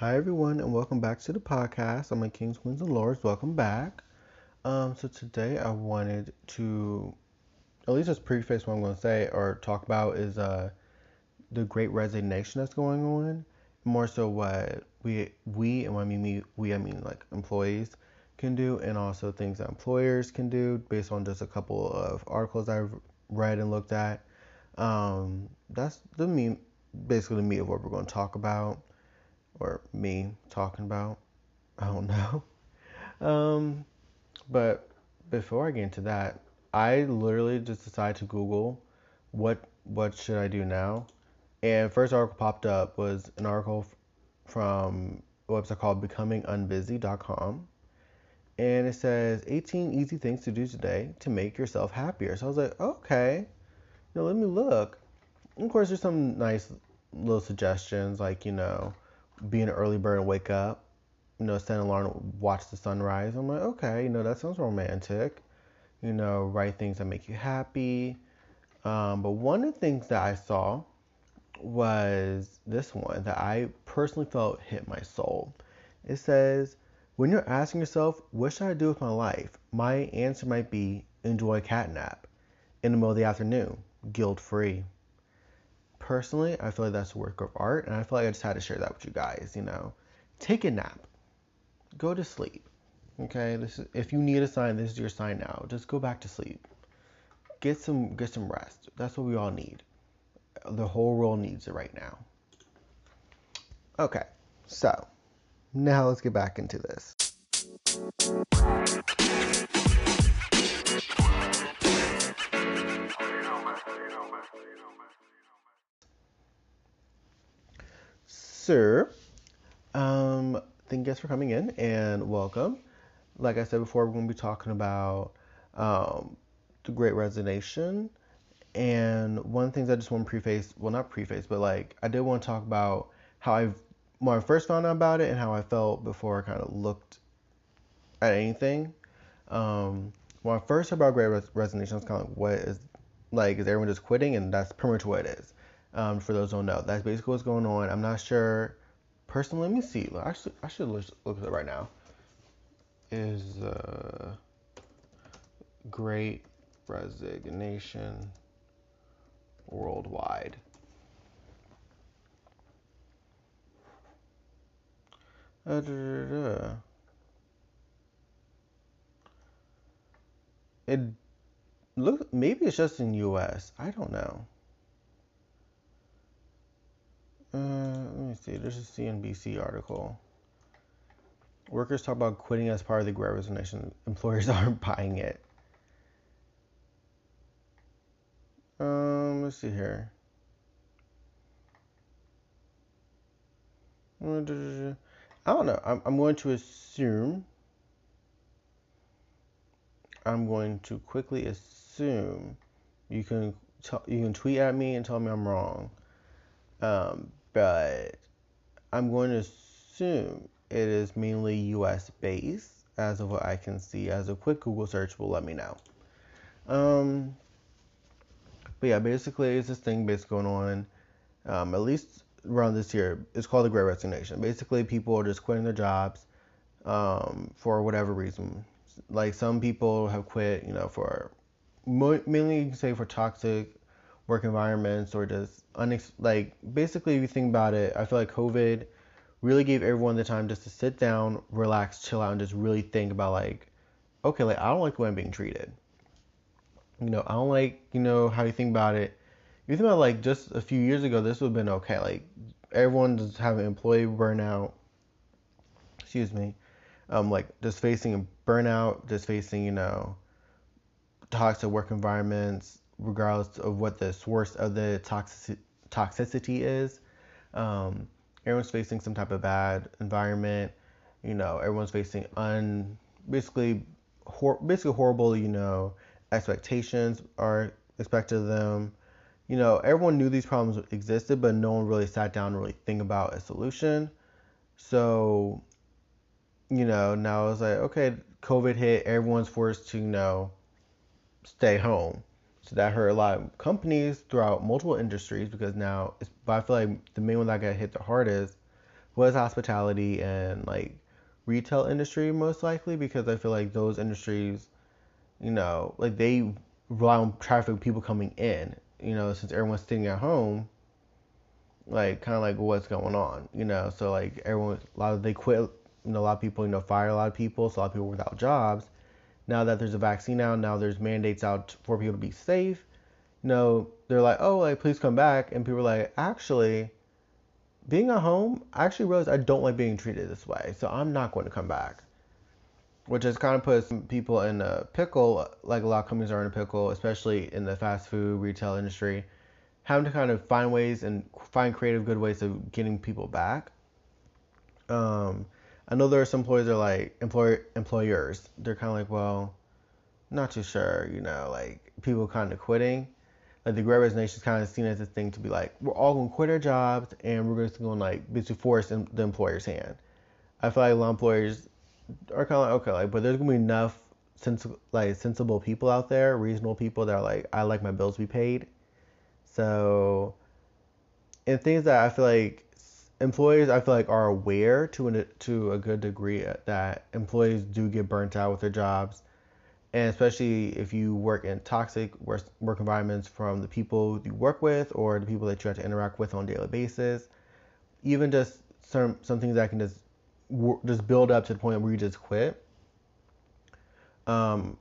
Hi, everyone, and welcome back to the podcast. I'm my Kings, Queens, and Lords. Welcome back. Um, so today I wanted to, at least just preface what I'm going to say or talk about is uh the Great Resignation that's going on. More so what we we and when I mean we, we I mean like employees can do, and also things that employers can do based on just a couple of articles I've read and looked at. Um, that's the meat, basically the meat of what we're going to talk about or me talking about. I don't know. Um, but before I get into that, I literally just decided to Google what what should I do now, and first article popped up was an article from a website called BecomingUnbusy.com, and it says 18 easy things to do today to make yourself happier. So I was like, okay, let me look. And of course, there's some nice little suggestions like you know be an early bird and wake up, you know, set an alarm, watch the sunrise. I'm like, okay, you know, that sounds romantic. You know, write things that make you happy. Um, but one of the things that I saw was this one that I personally felt hit my soul. It says, when you're asking yourself, what should I do with my life? My answer might be enjoy a cat nap in the middle of the afternoon, guilt free personally, I feel like that's a work of art, and I feel like I just had to share that with you guys. You know, take a nap, go to sleep. Okay, this is, if you need a sign, this is your sign now. Just go back to sleep. Get some get some rest. That's what we all need. The whole world needs it right now. Okay, so now let's get back into this. Sir, um, thank you guys for coming in and welcome. Like I said before, we're going to be talking about um, the Great Resignation. And one of the things I just want to preface, well, not preface, but like I did want to talk about how I, when I first found out about it and how I felt before I kind of looked at anything. Um, when I first heard about Great Res- Resignation, I was kind of like, what is, like, is everyone just quitting? And that's pretty much what it is. Um, for those who don't know, that's basically what's going on. I'm not sure. Personally, let me see. Actually, I should look, at it right now. Is uh, Great Resignation worldwide? Da, da, da. It look maybe it's just in U.S. I don't know. Uh, let me see. There's a CNBC article. Workers talk about quitting as part of the Great Resignation. Employers aren't buying it. Um, let's see here. I don't know. I'm, I'm going to assume. I'm going to quickly assume. You can t- you can tweet at me and tell me I'm wrong. Um, but I'm going to assume it is mainly US based, as of what I can see. As a quick Google search will let me know. Um, but yeah, basically, it's this thing basically going on, um, at least around this year. It's called the Great Resignation. Basically, people are just quitting their jobs um, for whatever reason. Like some people have quit, you know, for mainly you can say for toxic work environments or just unex- like basically if you think about it, I feel like COVID really gave everyone the time just to sit down, relax, chill out, and just really think about like, okay, like I don't like the way I'm being treated. You know, I don't like, you know, how you think about it. You think about like just a few years ago, this would have been okay. Like everyone just having employee burnout. Excuse me. Um, like just facing burnout, just facing, you know, toxic work environments, regardless of what the source of the toxic, toxicity is. Um, everyone's facing some type of bad environment. You know, everyone's facing un basically hor- basically horrible. You know, expectations are expected of them. You know, everyone knew these problems existed, but no one really sat down and really think about a solution. So, you know, now it's like, okay, COVID hit, everyone's forced to, you know, stay home. So that hurt a lot of companies throughout multiple industries because now, it's, but I feel like the main one that got hit the hardest was hospitality and like retail industry most likely because I feel like those industries, you know, like they rely on traffic people coming in. You know, since everyone's sitting at home, like kind of like what's going on. You know, so like everyone, a lot of they quit. You know, a lot of people, you know, fire a lot of people, so a lot of people without jobs. Now that there's a vaccine out, now there's mandates out for people to be safe. You know, they're like, oh, like please come back, and people are like, actually, being at home, I actually realized I don't like being treated this way, so I'm not going to come back. Which has kind of put people in a pickle, like a lot of companies are in a pickle, especially in the fast food retail industry, having to kind of find ways and find creative, good ways of getting people back. Um, I know there are some employees that are like employer employers. They're kind of like, well, not too sure, you know, like people kind of quitting like the Great Resignation is kind of seen as a thing to be like, we're all gonna quit our jobs and we're just gonna like basically force the employer's hand. I feel like a lot of employers are kind of like, okay, like, but there's gonna be enough sens- like sensible people out there, reasonable people that are like, I like my bills to be paid. So, and things that I feel like employers, I feel like are aware to an, to a good degree that employees do get burnt out with their jobs. And especially if you work in toxic work, work environments from the people you work with or the people that you have to interact with on a daily basis. Even just some some things that can just just build up to the point where you just quit. Um,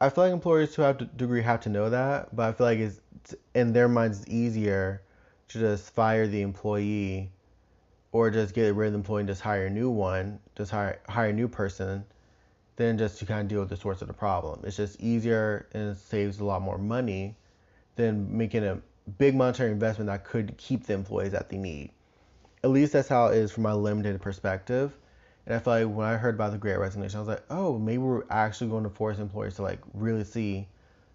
I feel like employers to have a degree have to know that, but I feel like it's in their minds it's easier to just fire the employee or just get rid of the employee and just hire a new one, just hire hire a new person than just to kind of deal with the source of the problem. It's just easier and it saves a lot more money than making a big monetary investment that could keep the employees that they need. At least that's how it is from my limited perspective. And I feel like when I heard about the great resignation, I was like, oh, maybe we're actually going to force employers to like really see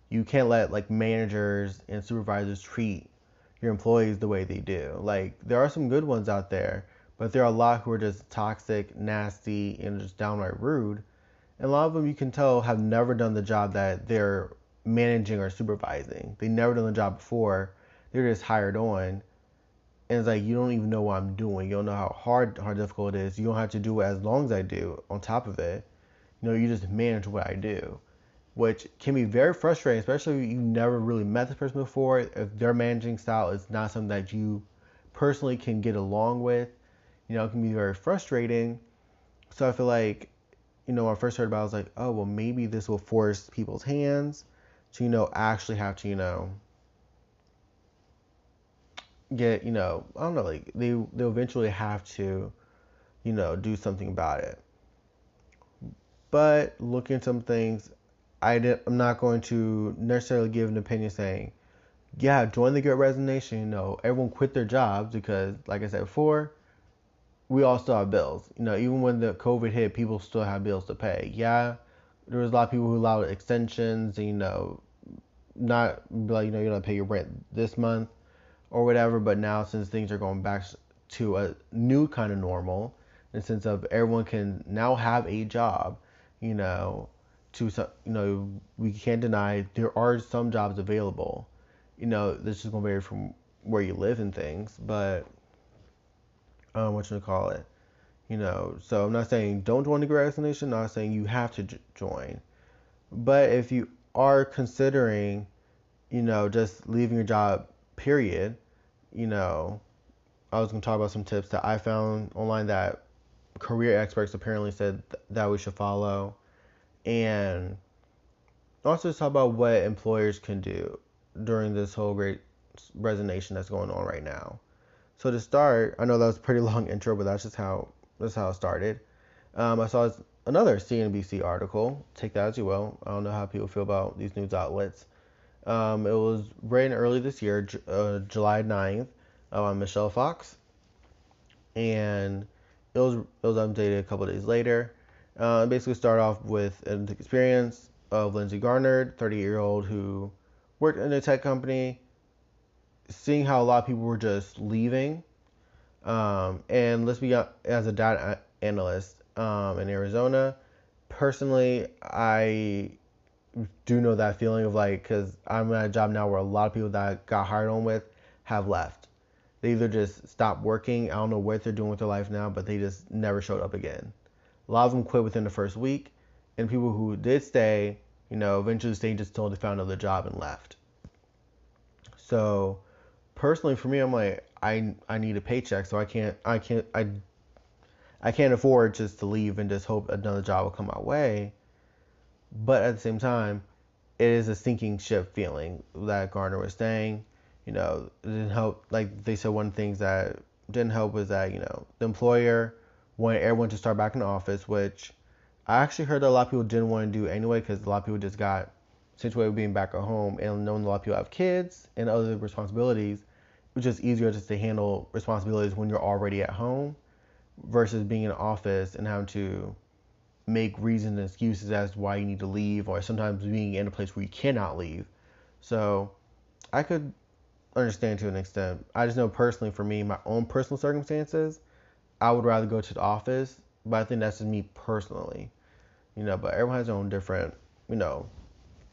you can't let like managers and supervisors treat your employees the way they do. Like there are some good ones out there, but there are a lot who are just toxic, nasty, and just downright rude and a lot of them you can tell have never done the job that they're managing or supervising. They never done the job before. They're just hired on. And it's like you don't even know what I'm doing. You don't know how hard how difficult it is. You don't have to do it as long as I do on top of it. You know, you just manage what I do. Which can be very frustrating, especially if you never really met this person before. If their managing style is not something that you personally can get along with, you know, it can be very frustrating. So I feel like you know, when I first heard about it, I was like, oh, well, maybe this will force people's hands to, you know, actually have to, you know, get, you know, I don't know, like they they'll eventually have to, you know, do something about it. But looking at some things, I I'm not going to necessarily give an opinion saying, yeah, join the Great Resignation. You know, everyone quit their jobs because, like I said before, we all still have bills. You know, even when the COVID hit, people still have bills to pay. Yeah, there was a lot of people who allowed extensions, you know, not like, you know, you're to pay your rent this month or whatever. But now, since things are going back to a new kind of normal, in the sense of everyone can now have a job, you know, to, you know, we can't deny there are some jobs available. You know, this is going to vary from where you live and things, but um, what you call it. You know, so I'm not saying don't join the Great. I'm not saying you have to j- join, but if you are considering, you know, just leaving your job, period, you know, I was gonna talk about some tips that I found online that career experts apparently said th- that we should follow, and also talk about what employers can do during this whole great resignation that's going on right now. So to start, I know that was a pretty long intro, but that's just how that's how it started. Um, I saw another CNBC article. Take that as you will. I don't know how people feel about these news outlets. Um, it was written early this year, uh, July 9th, uh, Michelle Fox, and it was it was updated a couple days later. Uh, basically, start off with an experience of Lindsay Garner, 30 year old who worked in a tech company seeing how a lot of people were just leaving. Um, and let's be as a data analyst um, in Arizona, personally, I do know that feeling of like, because I'm at a job now where a lot of people that I got hired on with have left. they either just stopped working. I don't know what they're doing with their life now, but they just never showed up again. A lot of them quit within the first week, and people who did stay, you know, eventually stayed just until they found another job and left. So, personally, for me, I'm like, I I need a paycheck, so I can't I can't I I can't afford just to leave and just hope another job will come my way. But at the same time, it is a sinking ship feeling that Garner was saying. You know, it didn't help. Like they said, one of the things that didn't help was that you know the employer wanted everyone to start back in office, which I actually heard that a lot of people didn't want to do anyway because a lot of people just got situated with being back at home and knowing a lot of people have kids and other responsibilities. It was just easier just to handle responsibilities when you're already at home versus being in office and having to make reasons and excuses as to why you need to leave, or sometimes being in a place where you cannot leave. So I could understand to an extent. I just know personally, for me, my own personal circumstances, I would rather go to the office, but I think that's just me personally, you know. But everyone has their own different, you know,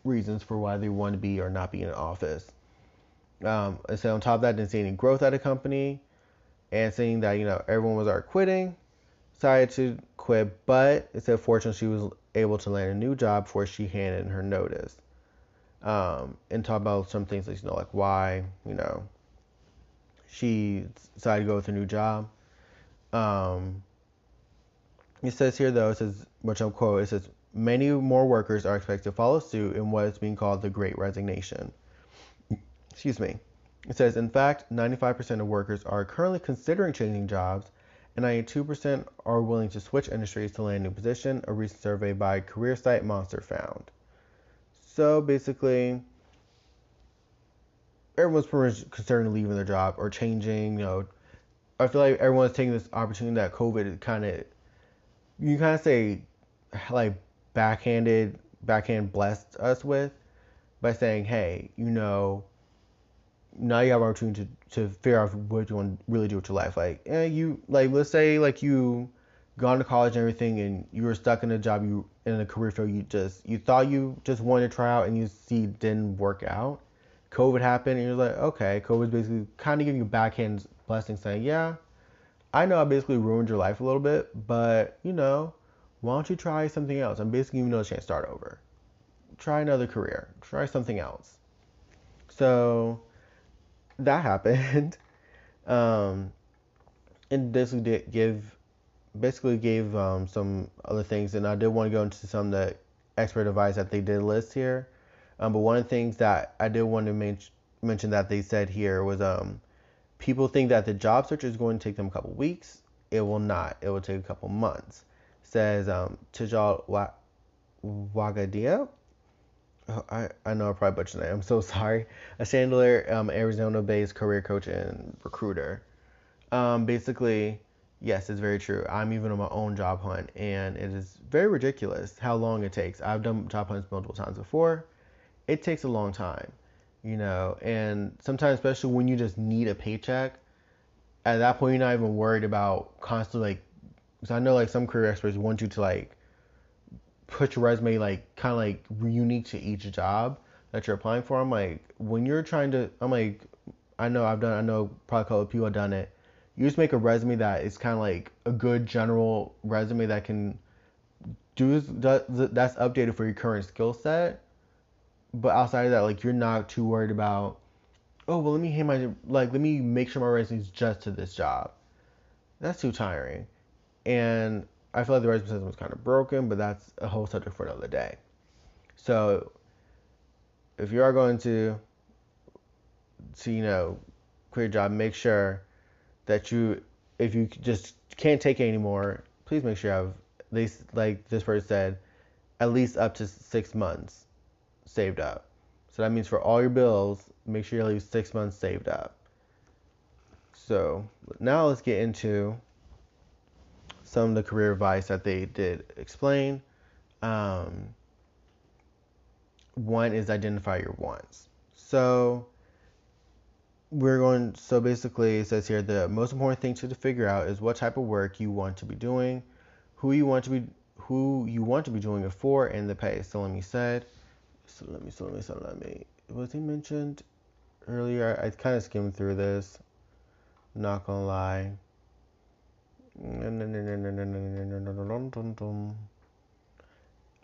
reasons for why they want to be or not be in an office. Um, and so on top of that, didn't see any growth at the company, and seeing that you know everyone was already quitting, decided to quit, but it said fortunately she was able to land a new job before she handed in her notice. Um, and talk about some things like you know, like why, you know, she decided to go with a new job. Um, it says here though, it says, which I'll quote, it says, many more workers are expected to follow suit in what is being called the Great Resignation. Excuse me. It says, in fact, 95% of workers are currently considering changing jobs and 92% are willing to switch industries to land a new position, a recent survey by career site Monster found. So basically, everyone's pretty much considering leaving their job or changing. You know, I feel like everyone's taking this opportunity that COVID kind of, you kind of say, like backhanded, backhand blessed us with by saying, hey, you know, now you have an opportunity to, to figure out what you want to really do with your life. Like, eh, you like let's say like you gone to college and everything, and you were stuck in a job you in a career field you just you thought you just wanted to try out, and you see didn't work out. COVID happened, and you're like, okay, COVID's basically kind of giving you a backhand blessing, saying, yeah, I know I basically ruined your life a little bit, but you know, why don't you try something else? I'm basically giving you a chance to start over. Try another career. Try something else. So that happened. Um, and basically did give basically gave um, some other things, and I did want to go into some of the expert advice that they did list here. Um, but one of the things that I did want to men- mention that they said here was um, people think that the job search is going to take them a couple weeks. It will not. It will take a couple months. Says um, Tejal Wagadia Oh, I, I know I probably butchered that. I'm so sorry. A Chandler, um, Arizona-based career coach and recruiter. Um, basically, yes, it's very true. I'm even on my own job hunt, and it is very ridiculous how long it takes. I've done job hunts multiple times before. It takes a long time, you know, and sometimes, especially when you just need a paycheck, at that point, you're not even worried about constantly like. Because I know like some career experts want you to like put your resume like kind of like unique to each job that you're applying for. I'm like, when you're trying to, I'm like, I know I've done, I know probably a couple of people have done it. You just make a resume that is kind of like a good general resume that can do that's updated for your current skill set. But outside of that, like you're not too worried about, oh well, let me hand my like let me make sure my resume is just to this job. That's too tiring. And I feel like the resume system was kind of broken, but that's a whole subject for another day. So if you are going to to you know quit your job, make sure that you if you just can't take it anymore, please make sure you have at least like this person said, at least up to six months saved up. So that means for all your bills, make sure you leave six months saved up. So now let's get into some of the career advice that they did explain. Um, one is identify your wants. So we're going. So basically, it says here the most important thing to figure out is what type of work you want to be doing, who you want to be, who you want to be doing it for, and the pay. Salemi said. So let me. So let me. So let me. Was he mentioned earlier? I kind of skimmed through this. Not gonna lie.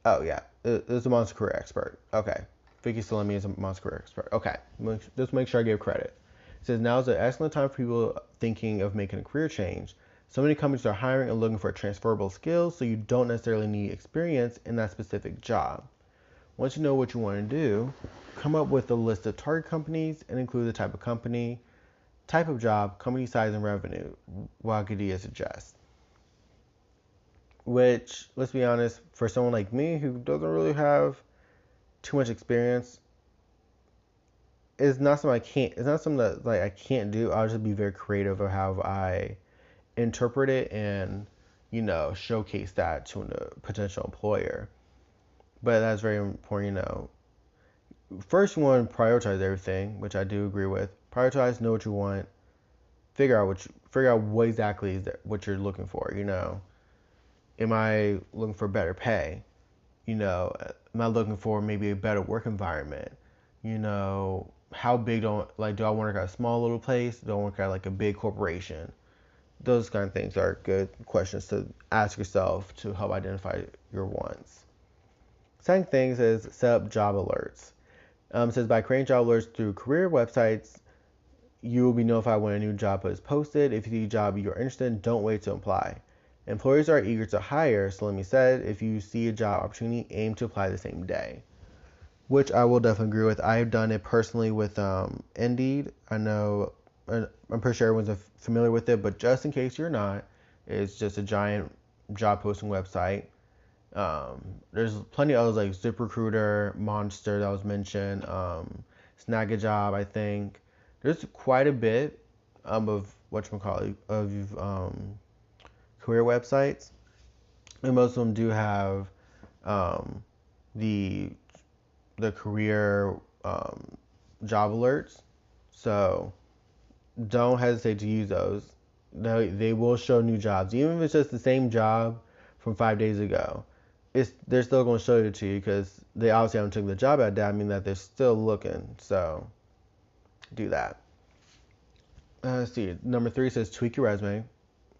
Oh yeah, it's a monster career expert. Okay, Vicki Salemi is a monster career expert. Okay, just make sure I give credit. It says now is an excellent time for people thinking of making a career change. So many companies are hiring and looking for transferable skills, so you don't necessarily need experience in that specific job. Once you know what you want to do, come up with a list of target companies and include the type of company, type of job, company size, and revenue, Wagadia suggests. Which, let's be honest, for someone like me who doesn't really have too much experience, is not something I can't. It's not something that like I can't do. I'll just be very creative of how I interpret it and you know showcase that to a potential employer. But that's very important. You know, first to prioritize everything, which I do agree with. Prioritize, know what you want, figure out what you, figure out what exactly is that, what you're looking for. You know, am I looking for better pay? You know, am I looking for maybe a better work environment? You know, how big do I, like do I want to work at a small little place? Do I want to work at like a big corporation? Those kind of things are good questions to ask yourself to help identify your wants. Second thing is set up job alerts. Um, says by creating job alerts through career websites, you will be notified when a new job is posted. If you see a job you're interested in, don't wait to apply. Employers are eager to hire, Salemi said, if you see a job opportunity, aim to apply the same day. Which I will definitely agree with. I've done it personally with um, Indeed. I know, uh, I'm pretty sure everyone's familiar with it, but just in case you're not, it's just a giant job posting website. Um, there's plenty of others like ZipRecruiter, Monster that was mentioned, um, Snagajob, I think. There's quite a bit um, of what you call of um, career websites, and most of them do have um, the the career um, job alerts. So don't hesitate to use those. They, they will show new jobs, even if it's just the same job from five days ago it's they're still going to show it to you because they obviously haven't taken the job out down. I mean that they're still looking. So do that. Uh, let's see. Number three says tweak your resume.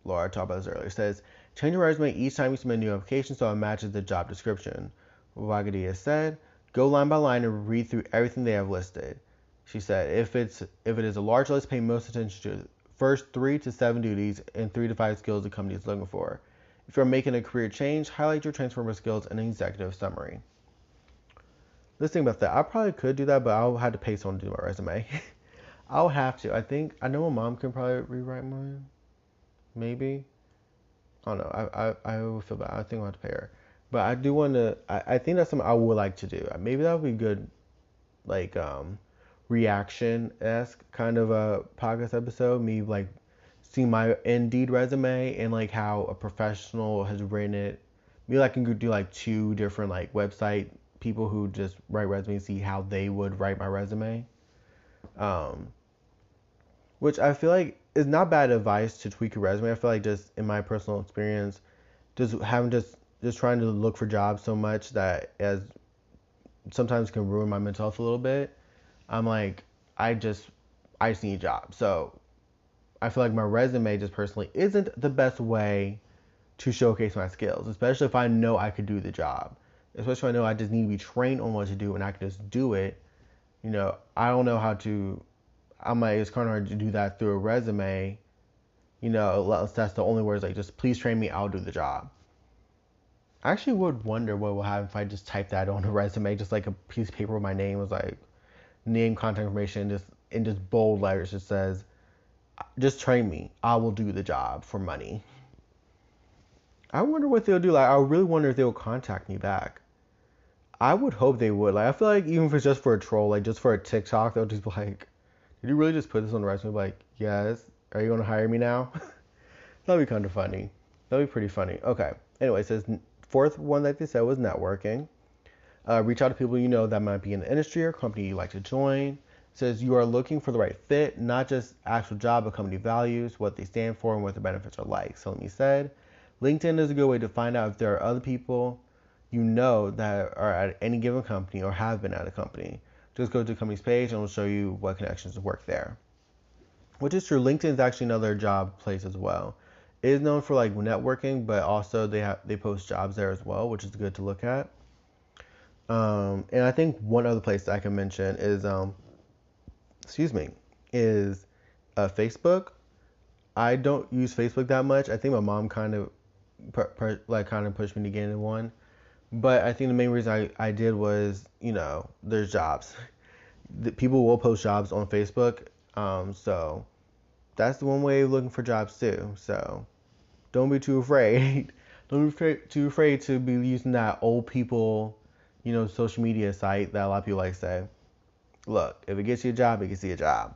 Laura talked about this earlier. Says change your resume each time you submit a new application so it matches the job description. Wagadia said go line by line and read through everything they have listed. She said if it's if it is a large list, pay most attention to the first three to seven duties and three to five skills the company is looking for. If you're making a career change, highlight your transferable skills in an executive summary. Let's think about that. I probably could do that, but I'll have to pay someone to do my resume. I'll have to. I think I know my mom can probably rewrite mine. Maybe. I don't know. I I, I feel bad. I think I'll have to pay her. But I do want to. I, I think that's something I would like to do. Maybe that would be good, like um, reaction esque kind of a podcast episode. Me like see my Indeed resume and like how a professional has written it. Maybe I can do like two different like website people who just write resumes, see how they would write my resume. Um, which I feel like is not bad advice to tweak your resume. I feel like just in my personal experience, just having just just trying to look for jobs so much that as sometimes can ruin my mental health a little bit. I'm like, I just I just need a job. So I feel like my resume just personally isn't the best way to showcase my skills, especially if I know I could do the job. Especially if I know I just need to be trained on what to do and I can just do it. You know, I don't know how to. I'm like, it's kind of hard to do that through a resume. You know, that's the only words like, just please train me, I'll do the job. I actually would wonder what will happen if I just type that on a resume, just like a piece of paper with my name was like name, contact information, just in just bold letters, just says just train me. I will do the job for money. I wonder what they'll do. Like, I really wonder if they'll contact me back. I would hope they would. Like, I feel like even if it's just for a troll, like just for a TikTok, they'll just be like, "Did you really just put this on the resume?" Like, yes. Are you gonna hire me now? That'd be kind of funny. That'd be pretty funny. Okay. Anyway, it says fourth one that they said was networking. Uh, reach out to people you know that might be in the industry or company you like to join says you are looking for the right fit, not just actual job, but company values, what they stand for, and what the benefits are like. Salemi said, LinkedIn is a good way to find out if there are other people you know that are at any given company or have been at a company. Just go to the company's page and it'll show you what connections work there. which is true. LinkedIn is actually another job place as well. It is known for like networking, but also they have they post jobs there as well, which is good to look at. Um, and I think one other place that I can mention is um, excuse me, is uh, Facebook. I don't use Facebook that much. I think my mom kind of per, per, like kind of pushed me to get into one. But I think the main reason I, I did was, you know, there's jobs. The, people will post jobs on Facebook. Um, so that's the one way of looking for jobs too. So don't be too afraid. don't be too afraid to be using that old people, you know, social media site that a lot of people like say. Look, if it gets you a job, it gets you a job.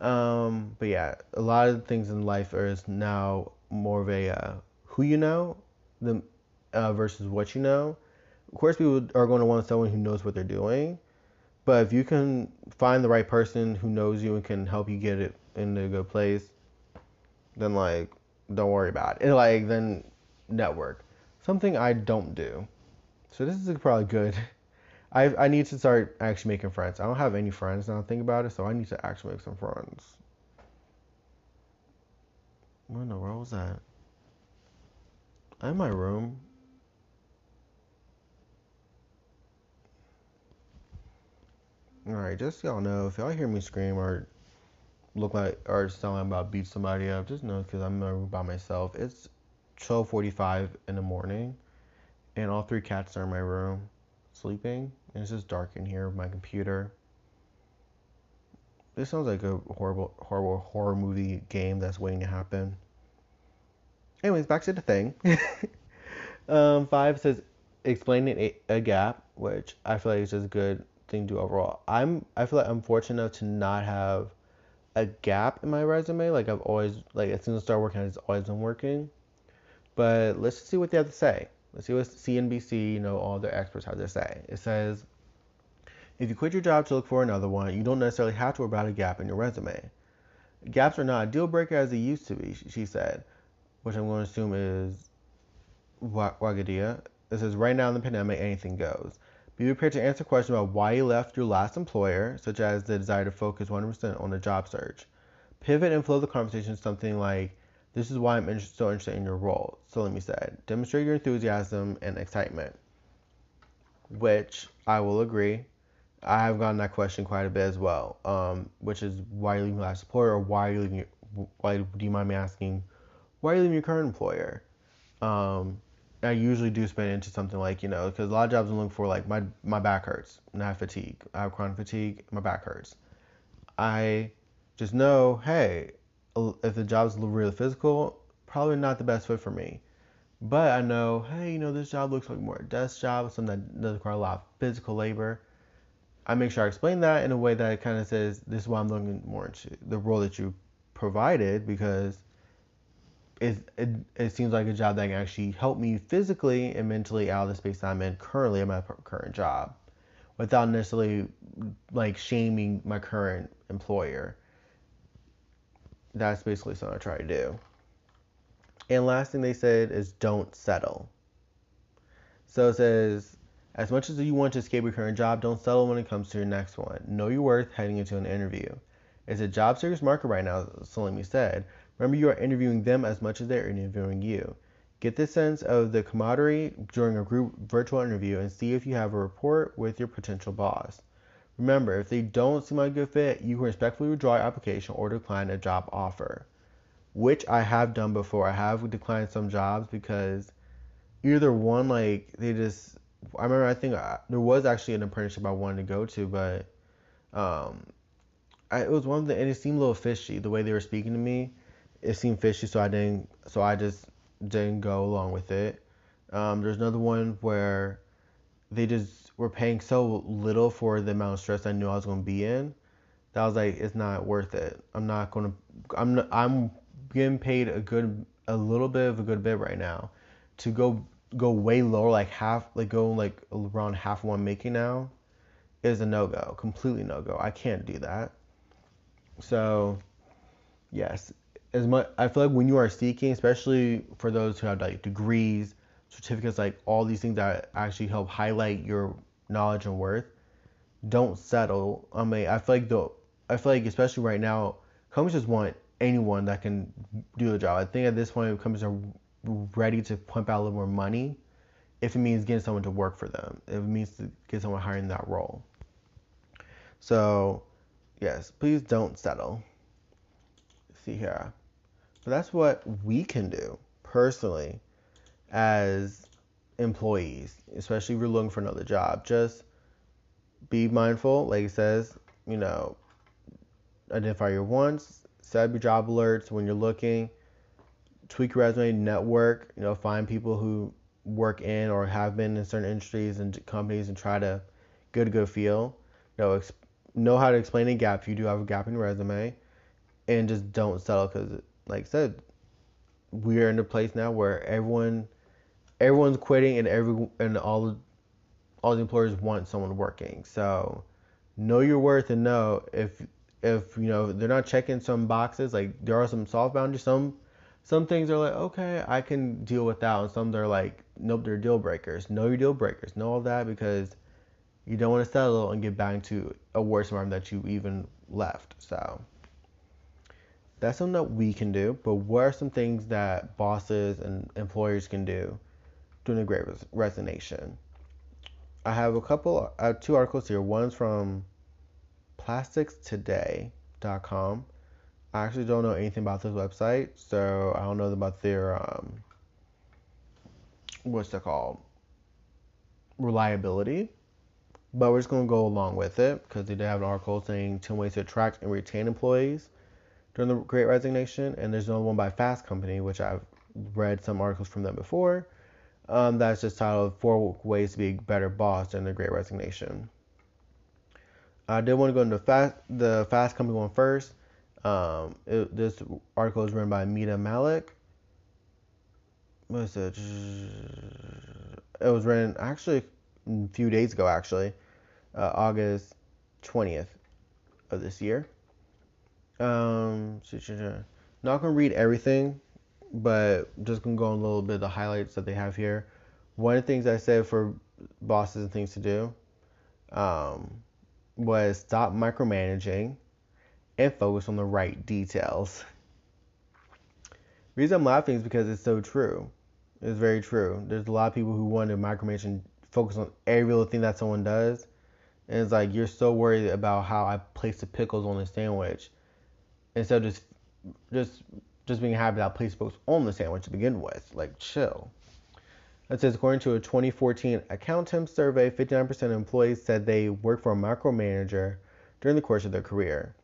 Um, but yeah, a lot of things in life are now more of a uh, who you know the, uh, versus what you know. Of course, people are going to want someone who knows what they're doing. But if you can find the right person who knows you and can help you get it in a good place, then like don't worry about it. And like then network. Something I don't do. So this is probably good. I I need to start actually making friends. I don't have any friends now. Think about it. So I need to actually make some friends. What in the world was that? I'm in my room. Alright, just so y'all know, if y'all hear me scream or look like or sound like I'm about to beat somebody up, just know because I'm in my room by myself. It's 12:45 in the morning, and all three cats are in my room, sleeping, and it's just dark in here with my computer. This sounds like a horrible, horrible horror movie game that's waiting to happen. Anyways, back to the thing. um, five says explaining a, a gap, which I feel like is just a good thing to do overall. I'm I feel like I'm fortunate enough to not have a gap in my resume. Like I've always like as soon as I start working, it's always been working. But let's see what they have to say. Let's see what CNBC, you know, all the experts have to say. It says, if you quit your job to look for another one, you don't necessarily have to worry about a gap in your resume. Gaps are not a deal breaker as they used to be, she said which I'm going to assume is Wagadia. It says, right now in the pandemic, anything goes. Be prepared to answer questions about why you left your last employer, such as the desire to focus 100% on the job search. Pivot and flow the conversation something like, this is why I'm so interested in your role. Salemi say, demonstrate your enthusiasm and excitement, which I will agree. I have gotten that question quite a bit as well, um, which is why are you leaving your last employer, or why are you leaving? Your, why do you mind me asking? why are you leaving your current employer? Um, I usually do spin into something like, you know, because a lot of jobs I'm looking for, like, my, my back hurts and I have fatigue. I have chronic fatigue, my back hurts. I just know, hey, if the job's really physical, probably not the best fit for me. But I know, hey, you know, this job looks like more a desk job, something that doesn't require a lot of physical labor. I make sure I explain that in a way that kind of says, this is why I'm looking more into the role that you provided because it, it, it seems like a job that can actually help me physically and mentally out of the space I'm in currently at my current job without necessarily like shaming my current employer. That's basically something I try to do. And last thing they said is don't settle. So it says, as much as you want to escape your current job, don't settle when it comes to your next one. Know your worth heading into an interview. It's a job seekers market right now, Salemi said. Remember, you are interviewing them as much as they're interviewing you. Get the sense of the camaraderie during a group virtual interview and see if you have a rapport with your potential boss. Remember, if they don't seem like a good fit, you can respectfully withdraw your application or decline a job offer, which I have done before. I have declined some jobs because either one, like, they just. I remember, I think I, there was actually an apprenticeship I wanted to go to, but um, I, it was one of the, and it seemed a little fishy the way they were speaking to me it seemed fishy, so I didn't. So I just didn't go along with it. Um, there's another one where they just were paying so little for the amount of stress I knew I was going to be in. That I was like, it's not worth it. I'm not going to. I'm. Not, I'm getting paid a good, a little bit of a good bit right now. To go go way lower, like half, like go like around half what I'm making now, is a no go. Completely no go. I can't do that. So, yes, as much I feel like when you are seeking, especially for those who have like degrees, certificates, like all these things that actually help highlight your knowledge and worth, don't settle. I mean, I feel like the I feel like especially right now, companies just want anyone that can do the job. I think at this point, companies are ready to pump out a little more money if it means getting someone to work for them. If it means to get someone hiring that role. So, yes, please don't settle. Let's see here. But that's what we can do personally as employees, especially if you're looking for another job. Just be mindful, like it says, you know, identify your wants, set up your job alerts when you're looking, tweak your resume, network, you know, find people who work in or have been in certain industries and companies and try to get a good feel. You know, exp- know how to explain a gap if you do have a gap in your resume, and just don't settle because, like I said, we're in a place now where everyone everyone's quitting and every and all all the employers want someone working. So know your worth and know if if you know they're not checking some boxes like there are some soft boundaries. Some some things are like okay i can deal with that. And some they're like nope they're deal breakers. Know your deal breakers. Know all that because you don't want to settle and get back to a worse environment that you even left. So that's something that we can do but what are some things that bosses and employers can do during the great resignation i have a couple have two articles here one's from plasticstoday.com. I actually don't know anything about this website, so I don't know about their um, what's that called reliability. But we're just gonna go along with it because they did have an article saying 10 ways to attract and retain employees during the Great Resignation, and there's another one by Fast Company, which I've read some articles from them before. Um, that's just titled Four Ways to Be a Better Boss During the Great Resignation. I did want to go into fast, the Fast Company one first. Um, it, this article is written by Mita Mallick. What is it? It was written actually a few days ago, actually, uh, August 20th of this year. Um, not gonna read everything, but just gonna go on a little bit of the highlights that they have here. One of the things I said for bosses and things to do. Um, was stop micromanaging and focus on the right details. The reason I'm laughing is because it's so true. It's very true. There's a lot of people who want to micromanage and focus on every little thing that someone does. And it's like you're so worried about how I place the pickles on the sandwich instead of just just just being happy that I place pickles on the sandwich to begin with. Like chill. It says, according to a 2014 Accountemps survey, 59% of employees said they work for a micromanager during the course of their career.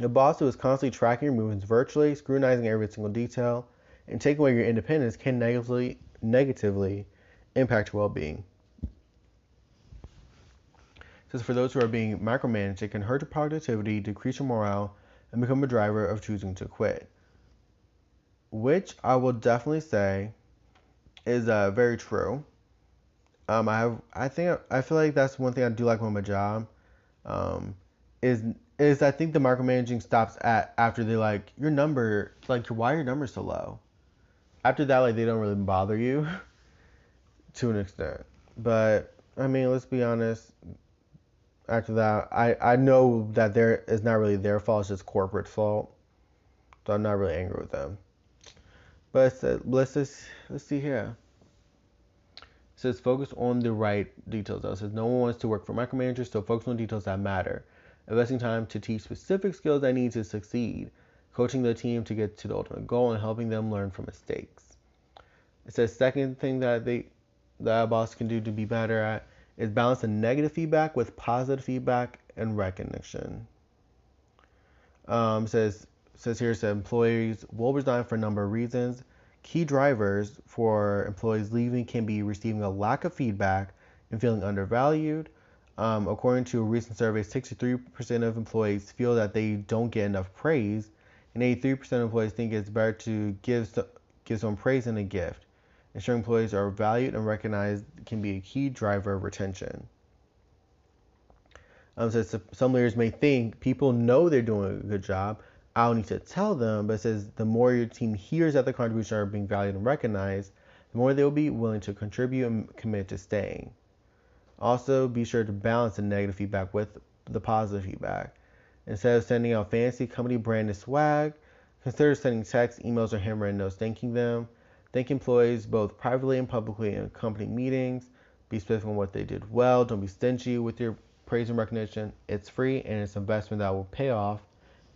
A boss who is constantly tracking your movements virtually, scrutinizing every single detail, and taking away your independence can negatively, negatively impact your well-being. It says for those who are being micromanaged, it can hurt your productivity, decrease your morale, and become a driver of choosing to quit. Which I will definitely say is uh, very true. Um, I have, I think I feel like that's one thing I do like about my job. Um, is is I think the micromanaging stops at after they like your number, like why are your numbers so low? After that, like they don't really bother you to an extent. But I mean, let's be honest. After that, I I know that there is not really their fault; it's just corporate fault. So I'm not really angry with them. But let's just let's see here. It says focus on the right details. It says no one wants to work for micromanagers, so focus on details that matter. Investing time to teach specific skills that need to succeed. Coaching the team to get to the ultimate goal and helping them learn from mistakes. It says second thing that they that a boss can do to be better at is balance the negative feedback with positive feedback and recognition. Um, says says here that employees will resign for a number of reasons. Key drivers for employees leaving can be receiving a lack of feedback and feeling undervalued. Um, according to a recent survey, 63% of employees feel that they don't get enough praise, and 83% of employees think it's better to give, give someone praise than a gift. Ensuring employees are valued and recognized can be a key driver of retention. Um, so some leaders may think people know they're doing a good job, I don't need to tell them, but it says the more your team hears that the contributions are being valued and recognized, the more they will be willing to contribute and commit to staying. Also, be sure to balance the negative feedback with the positive feedback. Instead of sending out fancy company branded swag, consider sending texts, emails, or handwritten notes thanking them. Thank employees both privately and publicly in company meetings. Be specific on what they did well. Don't be stingy with your praise and recognition. It's free and it's an investment that will pay off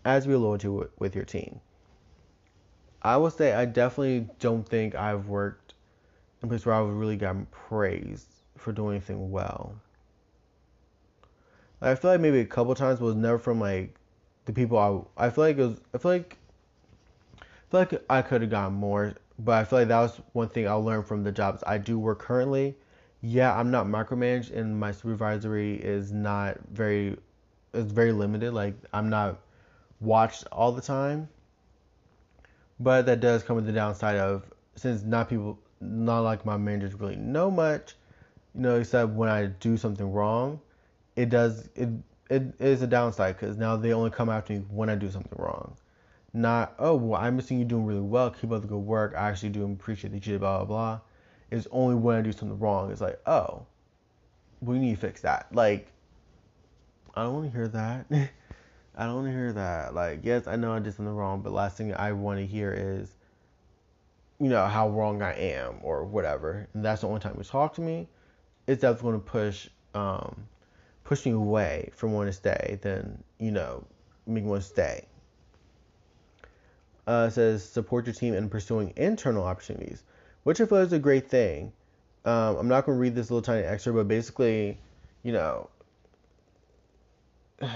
as we loyalty with your team. I will say I definitely don't think I've worked in a place where I've really gotten praised for doing anything well. I feel like maybe a couple times but it was never from like the people I I feel like it was I feel like I feel like I could have gotten more, but I feel like that was one thing I learned from the jobs I do work currently. Yeah, I'm not micromanaged and my supervisory is not very it's very limited. Like I'm not watched all the time. But that does come with the downside of since not people not like my managers really know much, you know, except when I do something wrong it does it it is a downside because now they only come after me when I do something wrong. Not oh well I'm missing you doing really well, keep up the good work. I actually do appreciate that you did blah blah blah. It's only when I do something wrong. It's like oh, we need to fix that. Like I don't want to hear that. I don't want to hear that. Like yes I know I did something wrong, but last thing I want to hear is you know how wrong I am or whatever. And that's the only time you talk to me. It's definitely going to push um, pushing away from wanting to stay than, you know, making one stay. Uh, says support your team in pursuing internal opportunities, which I feel is a great thing. Um, I'm not going to read this little tiny excerpt, but basically, you know,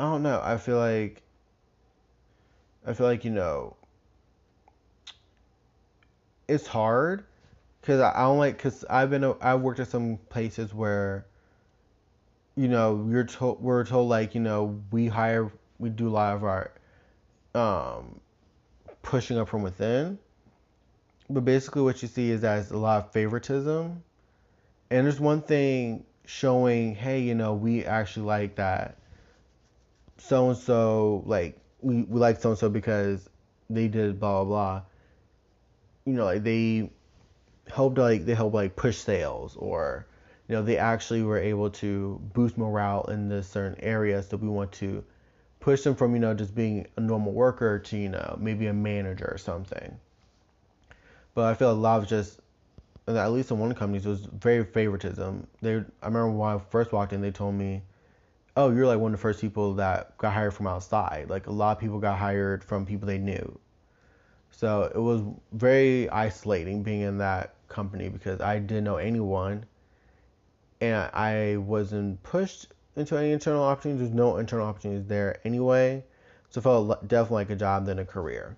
I don't know. I feel like, I feel like, you know, it's hard because I, don't like because I've been I've worked at some places where you know you're told we're told like you know we hire we do a lot of our um pushing up from within. But basically what you see is that it's a lot of favoritism. And there's one thing showing hey you know we actually like that so and so like we, we like so and so because they did blah blah blah. You know like they helped like they helped like push sales or you know they actually were able to boost morale in this certain area. So we want to push them from you know just being a normal worker to you know maybe a manager or something. But i feel a lot of just at least in one company it was very favoritism. They i remember when i first walked in they told me oh you're like one of the first people that got hired from outside like a lot of people got hired from people they knew so it was very isolating being in that company because I didn't know anyone and I wasn't pushed into any internal opportunities. There's no internal opportunities there anyway. So it felt definitely like a job than a career.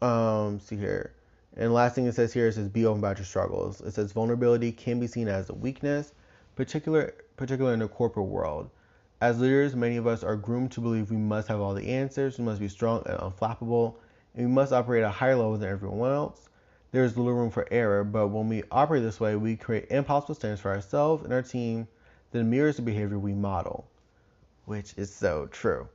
Um, see here. And last thing it says here, it says be open about your struggles. It says vulnerability can be seen as a weakness, particular particularly in the corporate world. As leaders, many of us are groomed to believe we must have all the answers, we must be strong and unflappable, and we must operate at a higher level than everyone else. There is little room for error, but when we operate this way, we create impossible standards for ourselves and our team that mirrors the behavior we model, which is so true.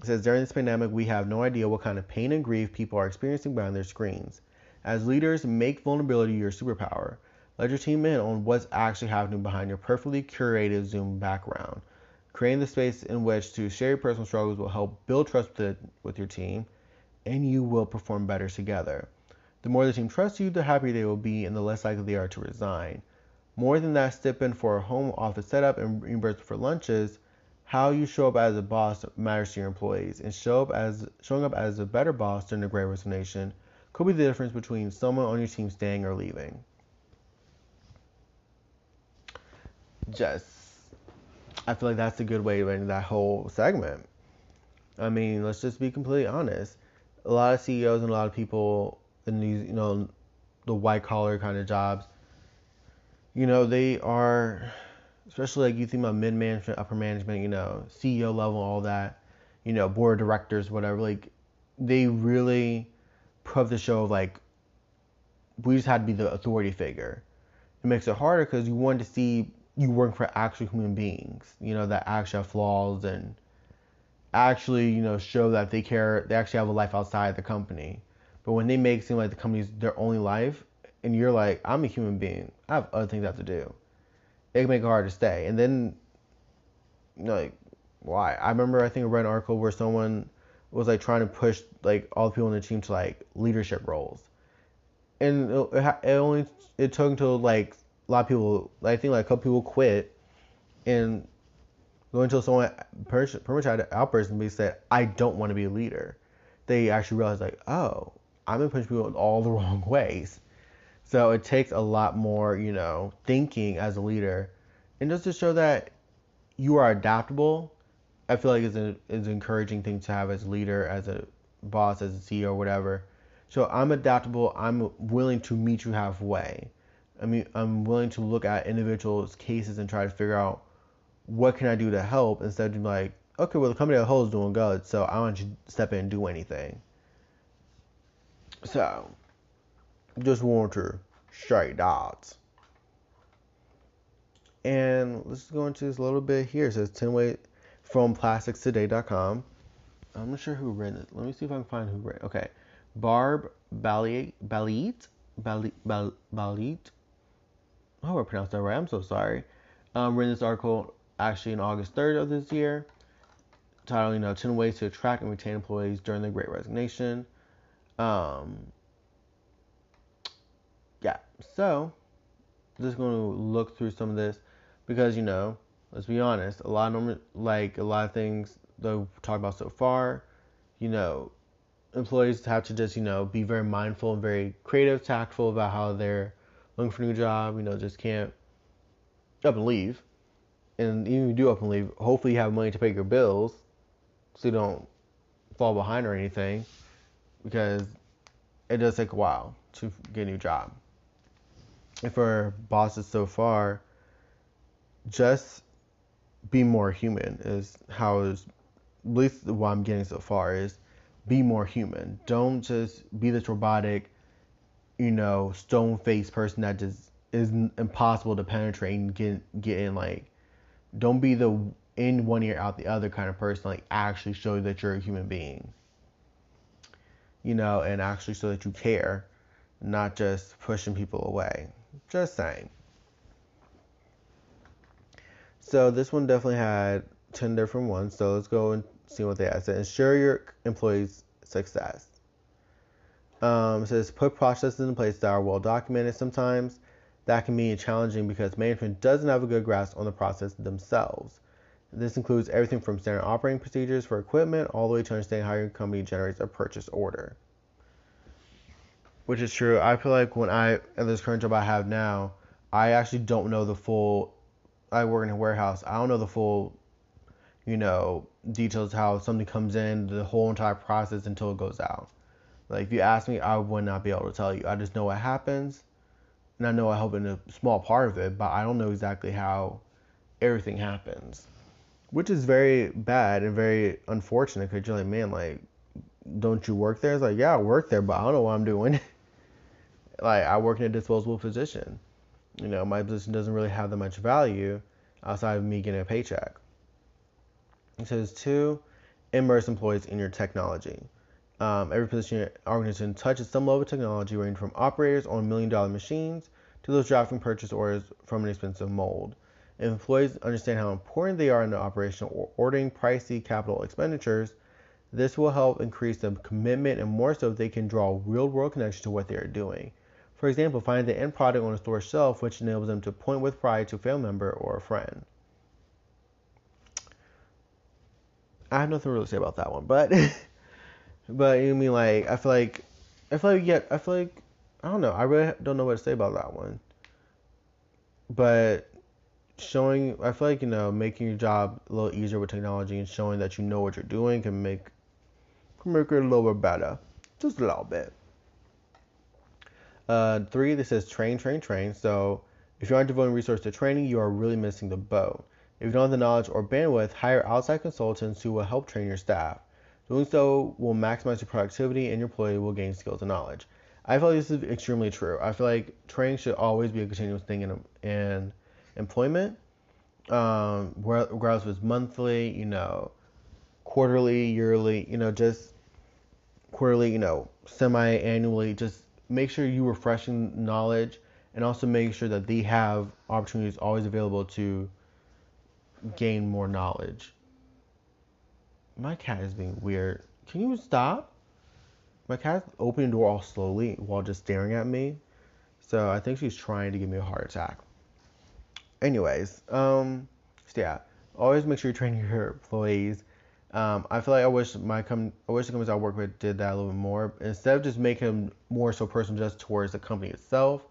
It says during this pandemic, we have no idea what kind of pain and grief people are experiencing behind their screens. As leaders, make vulnerability your superpower. Let your team in on what's actually happening behind your perfectly curated Zoom background. Creating the space in which to share your personal struggles will help build trust with your team and you will perform better together. The more the team trusts you, the happier they will be and the less likely they are to resign. More than that, stipend for a home office setup and reimbursement for lunches, how you show up as a boss matters to your employees, and show up as showing up as a better boss during the Great Resignation could be the difference between someone on your team staying or leaving. Just, I feel like that's a good way to end that whole segment. I mean, let's just be completely honest a lot of CEOs and a lot of people in these, you know, the white collar kind of jobs, you know, they are, especially like you think about mid management, upper management, you know, CEO level, all that, you know, board of directors, whatever, like, they really put the show of like, we just had to be the authority figure. It makes it harder because you want to see you work for actual human beings, you know, that actually have flaws and actually, you know, show that they care, they actually have a life outside the company. But when they make it seem like the company's their only life, and you're like, I'm a human being, I have other things I have to do. it can make it hard to stay. And then, you know, like, why? I remember I think I read an article where someone was like trying to push like all the people in the team to like leadership roles, and it, it only it took until like a lot of people, I think like a couple people quit, and go until someone pretty much had an outburst and basically said, "I don't want to be a leader." They actually realized like, oh, I'm gonna push people in all the wrong ways. So it takes a lot more, you know, thinking as a leader, and just to show that you are adaptable. I feel like is an is an encouraging thing to have as a leader, as a boss, as a CEO, or whatever. So I'm adaptable. I'm willing to meet you halfway. I mean, I'm willing to look at individuals' cases and try to figure out what can I do to help instead of being like, okay, well the company as a whole is doing good, so I want you to step in and do anything. So, just want to straight dots. And let's go into this a little bit here. It says 10 way from plasticstoday.com. I'm not sure who wrote it. Let me see if I can find who wrote it. Okay. Barb Balit, Balit, Balit, Balit. I hope I pronounced that right. I'm so sorry. Um, written this article actually in August 3rd of this year, titled, you know, 10 ways to attract and retain employees during the Great Resignation. Um, yeah, so just going to look through some of this because you know, let's be honest, a lot of like a lot of things that we've talked about so far, you know, employees have to just you know be very mindful and very creative, tactful about how they're looking for a new job. You know, just can't up and leave, and even if you do up and leave, hopefully you have money to pay your bills, so you don't fall behind or anything, because it does take a while to get a new job And for bosses so far, just be more human is how is at least what I'm getting so far is be more human. Don't just be this robotic, you know, stone faced person that just is impossible to penetrate and get get in. Like, don't be the in one ear out the other kind of person. Like, actually show that you're a human being. You know, and actually show that you care, not just pushing people away. Just saying. So this one definitely had 10 different ones. So let's go and see what they had. So ensure your employees' success. Um, it says put processes in place that are well documented. Sometimes that can be challenging because management doesn't have a good grasp on the process themselves. This includes everything from standard operating procedures for equipment all the way to understanding how your company generates a purchase order which is true. I feel like when I at this current job I have now, I actually don't know the full. I work in a warehouse. I don't know the full, you know, details how something comes in, the whole entire process until it goes out. Like if you ask me, I would not be able to tell you. I just know what happens, and I know I help in a small part of it, but I don't know exactly how everything happens, which is very bad and very unfortunate. Cause you're like, man, like, don't you work there? It's like, yeah, I work there, but I don't know what I'm doing. like I work in a disposable position. You know, my position doesn't really have that much value outside of me getting a paycheck. It says two, immerse employees in your technology. Um, every position organization touches some level of technology, ranging from operators on million dollar machines to those drafting purchase orders from an expensive mold. Employees understand how important they are in the operation or ordering pricey capital expenditures, this will help increase the commitment and more so they can draw real world connection to what they are doing. For example, find the end product on a store shelf, which enables them to point with pride to a family member or a friend. I have nothing really to say about that one, but but you mean like I feel like I feel like yeah I feel like I don't know I really don't know what to say about that one. But showing I feel like you know making your job a little easier with technology and showing that you know what you're doing can make can make it a little bit better, just a little bit. Uh, three, this says train, train, train. So if you aren't devoting resources to training, you are really missing the boat. If you don't have the knowledge or bandwidth, hire outside consultants who will help train your staff. Doing so will maximize your productivity and your employee will gain skills and knowledge. I feel like this is extremely true. I feel like training should always be a continuous thing in, in employment, um, regardless if it's monthly, you know, quarterly, yearly, you know, just quarterly, you know, semi-annually, just make sure you are refreshing knowledge and also make sure that they have opportunities always available to gain more knowledge. My cat is being weird. Can you stop? My cat's opening the door all slowly while just staring at me. So I think she's trying to give me a heart attack. Anyways, um, so yeah, always make sure you train your employees. Um, I feel like I wish my com- I wish the companies I work with did that a little bit more. Instead of just making them more so personal just towards the company itself,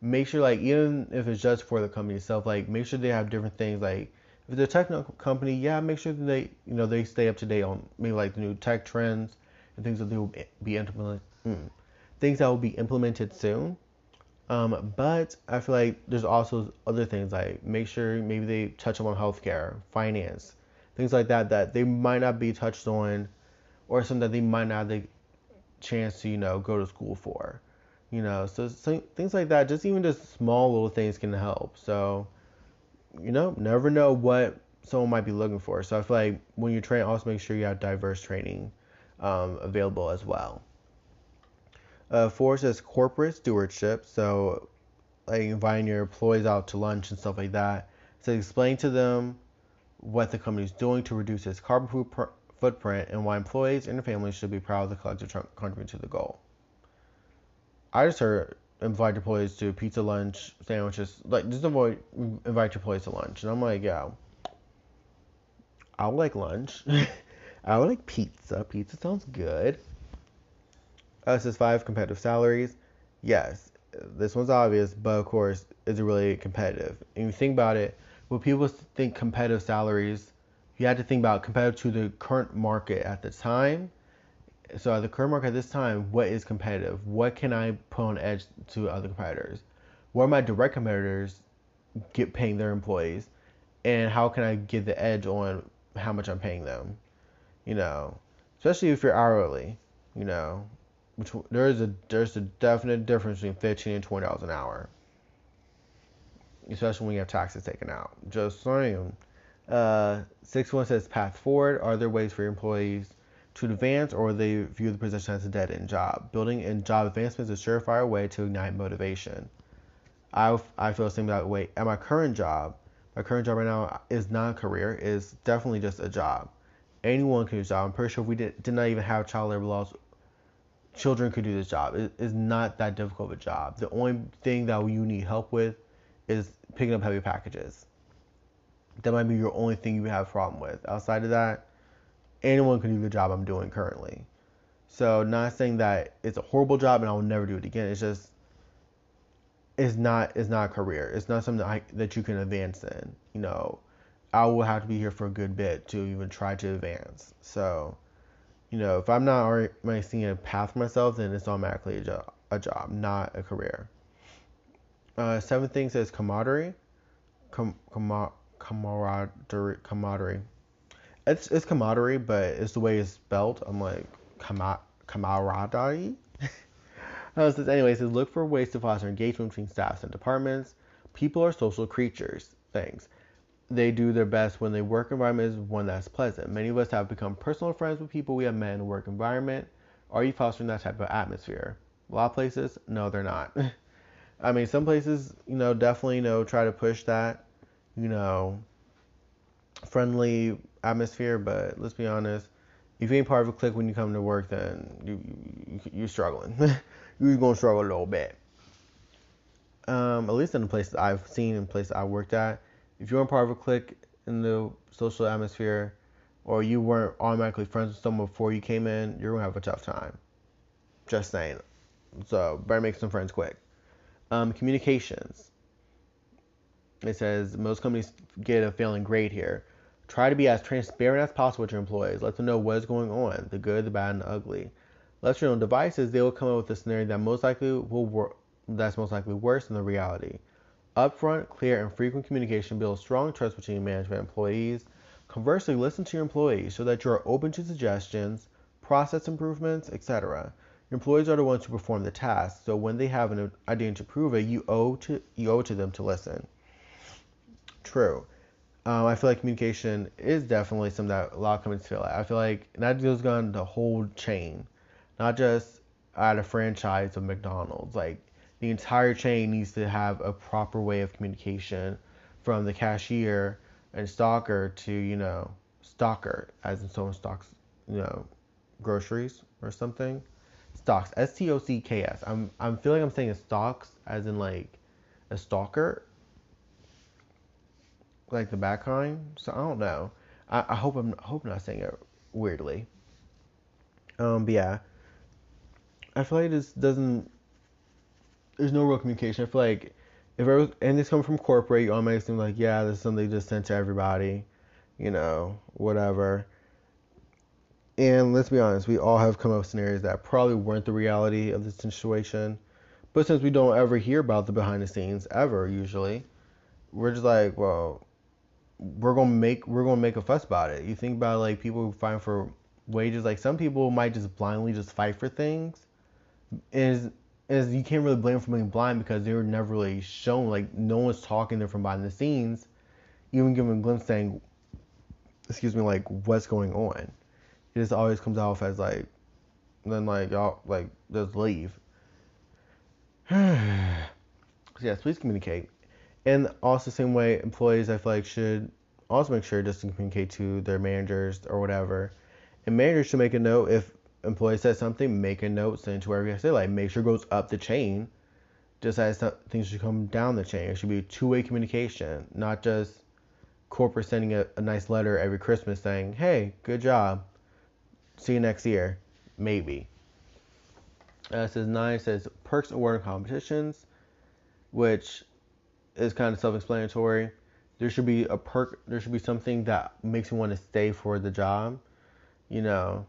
make sure like even if it's just for the company itself, like make sure they have different things like if it's a technical company, yeah, make sure that they you know they stay up to date on maybe like the new tech trends and things that they will be implemented mm, things that will be implemented soon. Um, but I feel like there's also other things like make sure maybe they touch on healthcare, finance, things like that that they might not be touched on, or something that they might not have the chance to you know go to school for, you know. So, so things like that, just even just small little things can help. So you know, never know what someone might be looking for. So I feel like when you train, also make sure you have diverse training um, available as well. Uh, four says corporate stewardship. So, like inviting your employees out to lunch and stuff like that. So, explain to them what the company is doing to reduce its carbon footprint and why employees and their families should be proud of the collective contribution to the goal. I just heard invite employees to pizza lunch, sandwiches, like just avoid invite your employees to lunch. And I'm like, yeah, I would like lunch. I would like pizza. Pizza sounds good. Us is five competitive salaries. Yes, this one's obvious, but of course, is it really competitive? And you think about it, when people think competitive salaries, you have to think about competitive to the current market at the time. So at the current market at this time, what is competitive? What can I put on edge to other competitors? What are my direct competitors get paying their employees? And how can I get the edge on how much I'm paying them? You know, especially if you're hourly, you know, which there is a there's a definite difference between fifteen and twenty dollars an hour, especially when you have taxes taken out. Just saying. Uh, six one says path forward. Are there ways for employees to advance, or they view the position as a dead end job? Building in job advancement is a surefire way to ignite motivation. I I feel the same that way. At my current job, my current job right now is not a career. is definitely just a job. Anyone can do a job. I'm pretty sure if we did, did not even have child labor laws, children could do this job. It is not that difficult of a job. The only thing that you need help with is picking up heavy packages. That might be your only thing you have a problem with. Outside of that, anyone can do the job I'm doing currently. So not saying that it's a horrible job and I will never do it again. It's just it's not it's not a career. It's not something that, I, that you can advance in. You know, I will have to be here for a good bit to even try to advance. So you know, if I'm not already seeing a path for myself, then it's automatically a job, a job not a career. Uh, seventh thing says camaraderie. Com, com, camaraderie. Camaraderie. It's, it's camaraderie, but it's the way it's spelled. I'm like, camaraderie? uh, says, says, look for ways to foster engagement between staffs and departments. People are social creatures. Things they do their best when the work environment is one that's pleasant. Many of us have become personal friends with people we have met in the work environment. Are you fostering that type of atmosphere? A lot of places, no, they're not. I mean, some places, you know, definitely, you know, try to push that, you know, friendly atmosphere. But let's be honest, if you ain't part of a clique when you come to work, then you, you you're struggling. you're gonna struggle a little bit. Um, at least in the places I've seen and places I worked at, if you weren't part of a clique in the social atmosphere, or you weren't automatically friends with someone before you came in, you're gonna have a tough time. Just saying. So better make some friends quick. Um, communications. It says most companies get a failing grade here. Try to be as transparent as possible with your employees. Let them know what is going on, the good, the bad, and the ugly. Let your own devices, they will come up with a scenario that most likely will work. That's most likely worse than the reality. Upfront, clear, and frequent communication builds strong trust between management and employees. Conversely, listen to your employees so that you are open to suggestions, process improvements, etc. Your employees are the ones who perform the task, so when they have an idea to prove it, you owe to you owe to them to listen. True. Um, I feel like communication is definitely something that a lot of companies feel like. I feel like that goes on the whole chain, not just at a franchise of McDonald's. Like the entire chain needs to have a proper way of communication from the cashier and stalker to, you know, stalker, as in someone stocks, you know, groceries or something. Stocks, S T O C K S. I'm I'm feeling I'm saying stocks as in like a stalker, like the back kind. So I don't know. I, I hope I'm I hope not saying it weirdly. Um, but yeah, I feel like this doesn't. There's no real communication. I feel like if it was, and this comes from corporate, you automatically seem like, yeah, this is something just sent to everybody, you know, whatever. And let's be honest, we all have come up with scenarios that probably weren't the reality of the situation. But since we don't ever hear about the behind the scenes ever, usually, we're just like, well, we're gonna make we're gonna make a fuss about it. You think about like people who fight for wages, like some people might just blindly just fight for things. Is is you can't really blame them for being blind because they were never really shown. Like no one's talking them from behind the scenes, even giving a glimpse saying, excuse me, like what's going on. It just always comes off as like, then like y'all like just leave. so yes, please communicate. And also, same way, employees I feel like should also make sure just to communicate to their managers or whatever. And managers should make a note if employee says something, make a note, send it to wherever you say. Like, make sure it goes up the chain, just as things should come down the chain. It should be two-way communication, not just corporate sending a, a nice letter every Christmas saying, "Hey, good job, see you next year," maybe. Uh, it says nine says perks award competitions, which is kind of self-explanatory. There should be a perk. There should be something that makes you want to stay for the job. You know.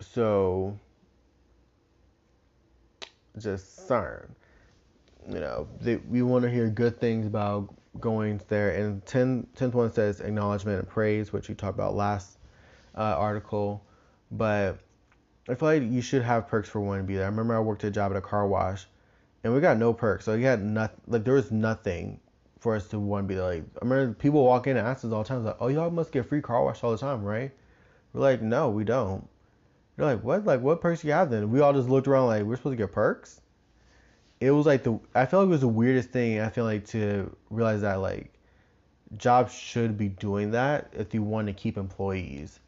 So just CERN. You know, they, we want to hear good things about going there. And 10, 10th one says acknowledgement and praise, which we talked about last uh, article. But I feel like you should have perks for one to be there. I remember I worked a job at a car wash, and we got no perks. So you had nothing. Like there was nothing for us to want to be. Like I remember people walk in and ask us all the time, like, "Oh, y'all must get free car wash all the time, right?" We're like, "No, we don't." They're like, "What? Like what perks you have then?" We all just looked around like we're supposed to get perks. It was like the I felt like it was the weirdest thing. I feel like to realize that like jobs should be doing that if you want to keep employees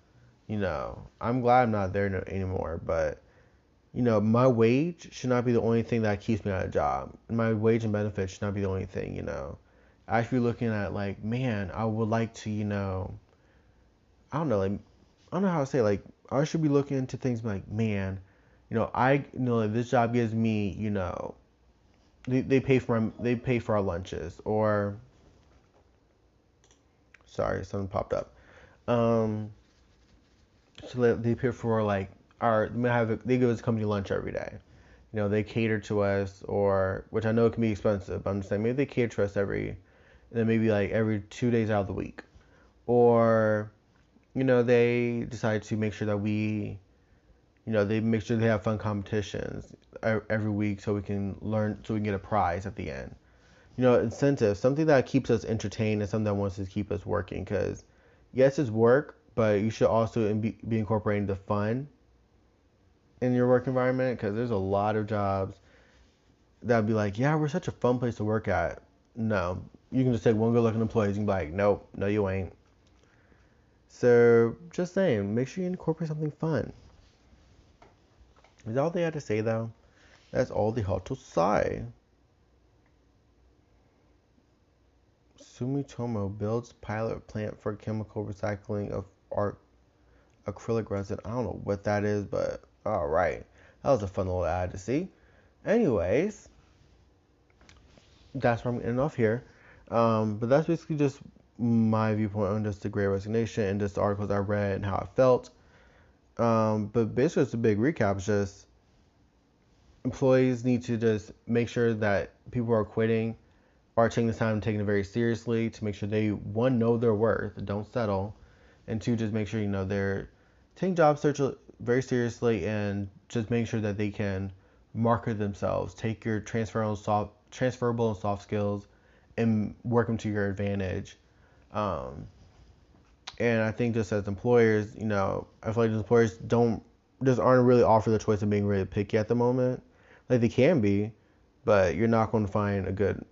you know, I'm glad I'm not there no, anymore, but you know, my wage should not be the only thing that keeps me at a job. My wage and benefits should not be the only thing, you know. I should be looking at like, man, I would like to, you know, I don't know, like, I don't know how to say, like, I should be looking into things like, man, you know, I, you know, like, this job gives me, you know, they, they pay for my, they pay for our lunches, or, sorry, something popped up. Um, so they pay for like our they have they give us company lunch every day. You know, they cater to us, or which I know can be expensive. But I'm just saying maybe they cater to us every, and then maybe like every two days out of the week, or you know they decide to make sure that we, you know, they make sure they have fun competitions every week so we can learn so we can get a prize at the end. You know, incentives, something that keeps us entertained and something that wants to keep us working. Because yes, it's work, but you should also be incorporating the fun in your work environment because there's a lot of jobs that'd be like, yeah, we're such a fun place to work at. No, you can just take one good look at employees and be like, nope, no, you ain't. So just saying, make sure you incorporate something fun. Is that all they had to say though? That's all they had to say. Sumitomo builds pilot plant for chemical recycling of art acrylic resin. I don't know what that is, but all right. That was a fun little ad to see. Anyways, that's where I'm ending off here. Um, but that's basically just my viewpoint on just the Great Resignation and just the articles I read and how I felt. Um, but basically, it's a big recap. It's just employees need to just make sure that people are quitting are taking this time and taking it very seriously to make sure they one know their worth, don't settle, and two, just make sure you know they're taking job search very seriously and just making sure that they can market themselves, take your transferable soft, transferable and soft skills, and work them to your advantage. Um, and I think just as employers, you know, I feel like employers don't just aren't really offered the choice of being really picky at the moment. Like they can be, but you're not going to find a good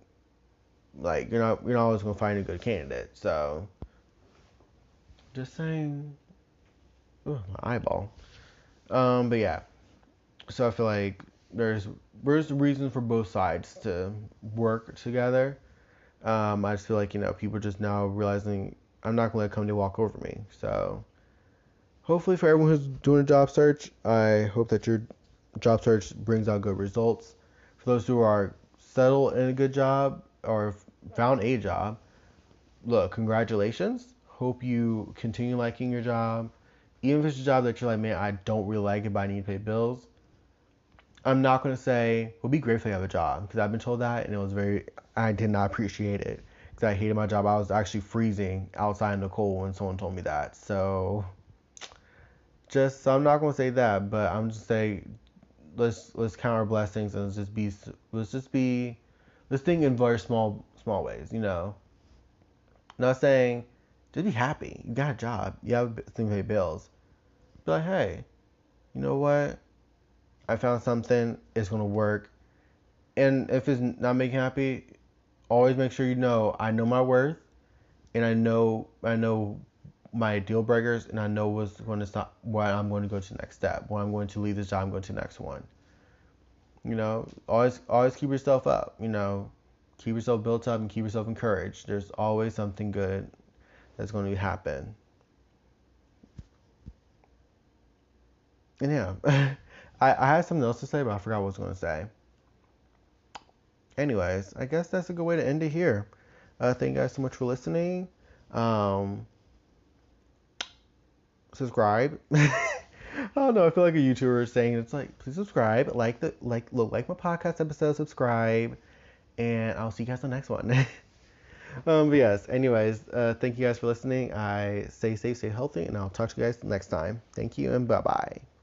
like you're not you're not always going to find a good candidate. So just saying. Ooh, my eyeball. Um, but yeah. So I feel like there's there's reasons for both sides to work together. Um, I just feel like you know people just now realizing I'm not gonna let company walk over me. So hopefully for everyone who's doing a job search, I hope that your job search brings out good results. For those who are settled in a good job or found a job, look, congratulations. Hope you continue liking your job. Even if it's a job that you're like, man, I don't really like it, but I need to pay bills. I'm not to say, would be great if I have a job, because I've been told that, and it was very, I did not appreciate it, because I hated my job. I was actually freezing outside in the cold when someone told me that. So, just, so I'm not to say that, but I'm just saying, let's, let's count our blessings, and let's just be, let's just be, let's think in very small, small ways, you know. not saying, just be happy. You got a job. You have things to pay bills. Be like, hey, you know what? I found something. It's gonna work. And if it's not making happy, always make sure you know I know my worth, and I know I know my deal breakers, and I know what's going to stop. Why I'm going to go to the next step. When I'm going to leave this job, I'm going to the next one. You know, always always keep yourself up. You know, keep yourself built up and keep yourself encouraged. There's always something good that's going to happen. And yeah, I, I had something else to say, but I forgot what I was going to say. Anyways, I guess that's a good way to end it here. Uh, thank you guys so much for listening. Um, subscribe. I don't know. I feel like a YouTuber saying it's like, please subscribe, like the like look like my podcast episode, subscribe, and I'll see you guys on the next one. um, but yes, anyways, uh, thank you guys for listening. I stay safe, stay healthy, and I'll talk to you guys next time. Thank you, and bye bye.